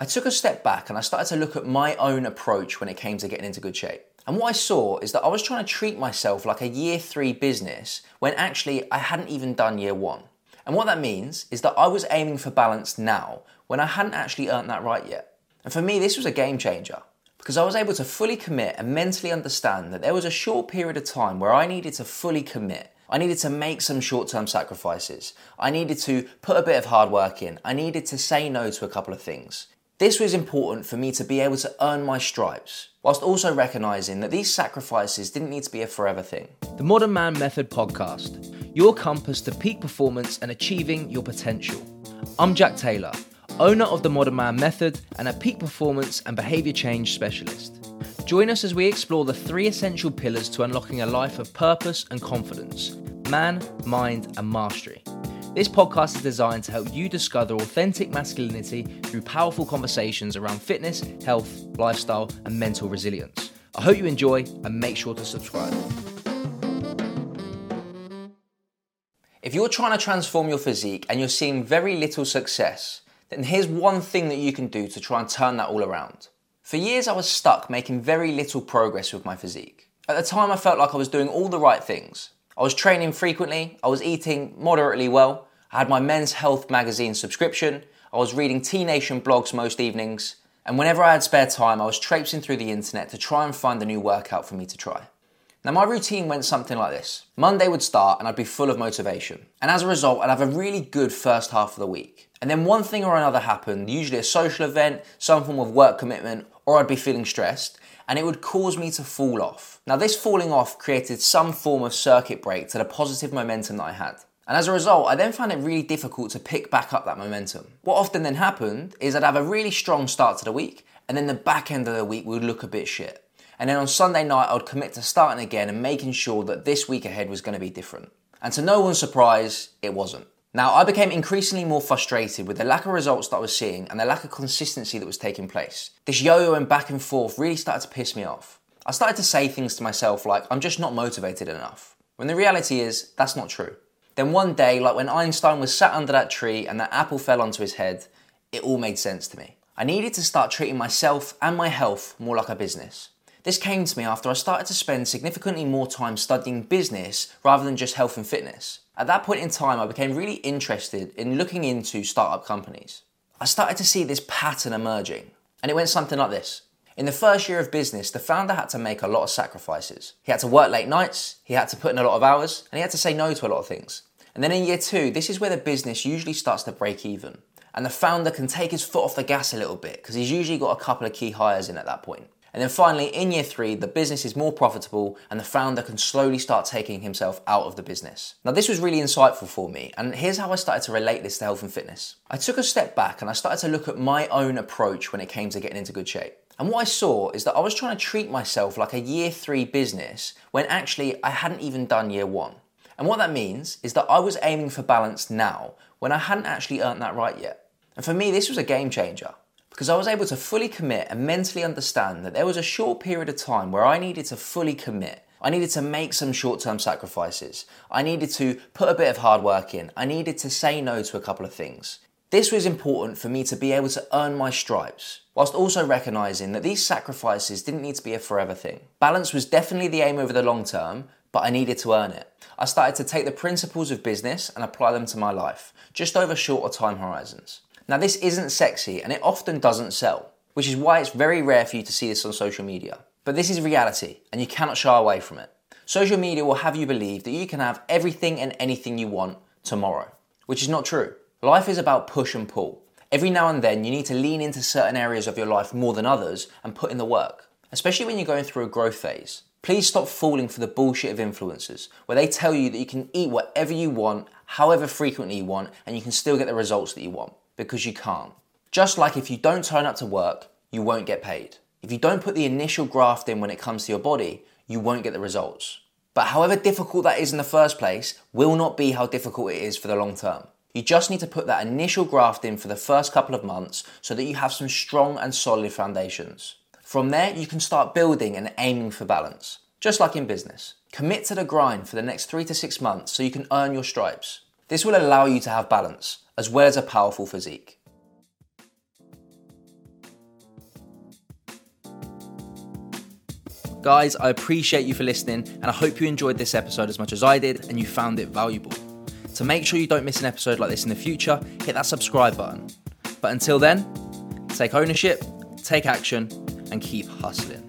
I took a step back and I started to look at my own approach when it came to getting into good shape. And what I saw is that I was trying to treat myself like a year three business when actually I hadn't even done year one. And what that means is that I was aiming for balance now when I hadn't actually earned that right yet. And for me, this was a game changer because I was able to fully commit and mentally understand that there was a short period of time where I needed to fully commit. I needed to make some short term sacrifices. I needed to put a bit of hard work in. I needed to say no to a couple of things. This was important for me to be able to earn my stripes, whilst also recognizing that these sacrifices didn't need to be a forever thing. The Modern Man Method podcast, your compass to peak performance and achieving your potential. I'm Jack Taylor, owner of the Modern Man Method and a peak performance and behavior change specialist. Join us as we explore the three essential pillars to unlocking a life of purpose and confidence man, mind, and mastery. This podcast is designed to help you discover authentic masculinity through powerful conversations around fitness, health, lifestyle, and mental resilience. I hope you enjoy and make sure to subscribe. If you're trying to transform your physique and you're seeing very little success, then here's one thing that you can do to try and turn that all around. For years, I was stuck making very little progress with my physique. At the time, I felt like I was doing all the right things. I was training frequently, I was eating moderately well, I had my Men's Health magazine subscription, I was reading T Nation blogs most evenings, and whenever I had spare time, I was traipsing through the internet to try and find a new workout for me to try. Now, my routine went something like this Monday would start, and I'd be full of motivation. And as a result, I'd have a really good first half of the week. And then one thing or another happened, usually a social event, some form of work commitment, or I'd be feeling stressed, and it would cause me to fall off. Now, this falling off created some form of circuit break to the positive momentum that I had. And as a result, I then found it really difficult to pick back up that momentum. What often then happened is I'd have a really strong start to the week, and then the back end of the week would look a bit shit. And then on Sunday night, I would commit to starting again and making sure that this week ahead was going to be different. And to no one's surprise, it wasn't. Now, I became increasingly more frustrated with the lack of results that I was seeing and the lack of consistency that was taking place. This yo yoing back and forth really started to piss me off. I started to say things to myself like, I'm just not motivated enough. When the reality is, that's not true. Then one day, like when Einstein was sat under that tree and that apple fell onto his head, it all made sense to me. I needed to start treating myself and my health more like a business. This came to me after I started to spend significantly more time studying business rather than just health and fitness. At that point in time, I became really interested in looking into startup companies. I started to see this pattern emerging, and it went something like this. In the first year of business, the founder had to make a lot of sacrifices. He had to work late nights, he had to put in a lot of hours, and he had to say no to a lot of things. And then in year two, this is where the business usually starts to break even. And the founder can take his foot off the gas a little bit because he's usually got a couple of key hires in at that point. And then finally, in year three, the business is more profitable and the founder can slowly start taking himself out of the business. Now, this was really insightful for me, and here's how I started to relate this to health and fitness. I took a step back and I started to look at my own approach when it came to getting into good shape. And what I saw is that I was trying to treat myself like a year three business when actually I hadn't even done year one. And what that means is that I was aiming for balance now when I hadn't actually earned that right yet. And for me, this was a game changer because I was able to fully commit and mentally understand that there was a short period of time where I needed to fully commit. I needed to make some short term sacrifices. I needed to put a bit of hard work in. I needed to say no to a couple of things. This was important for me to be able to earn my stripes, whilst also recognizing that these sacrifices didn't need to be a forever thing. Balance was definitely the aim over the long term, but I needed to earn it. I started to take the principles of business and apply them to my life, just over shorter time horizons. Now, this isn't sexy and it often doesn't sell, which is why it's very rare for you to see this on social media. But this is reality and you cannot shy away from it. Social media will have you believe that you can have everything and anything you want tomorrow, which is not true. Life is about push and pull. Every now and then, you need to lean into certain areas of your life more than others and put in the work, especially when you're going through a growth phase. Please stop falling for the bullshit of influencers where they tell you that you can eat whatever you want, however frequently you want, and you can still get the results that you want because you can't. Just like if you don't turn up to work, you won't get paid. If you don't put the initial graft in when it comes to your body, you won't get the results. But however difficult that is in the first place, will not be how difficult it is for the long term. You just need to put that initial graft in for the first couple of months so that you have some strong and solid foundations. From there, you can start building and aiming for balance, just like in business. Commit to the grind for the next three to six months so you can earn your stripes. This will allow you to have balance, as well as a powerful physique. Guys, I appreciate you for listening, and I hope you enjoyed this episode as much as I did and you found it valuable. To make sure you don't miss an episode like this in the future, hit that subscribe button. But until then, take ownership, take action, and keep hustling.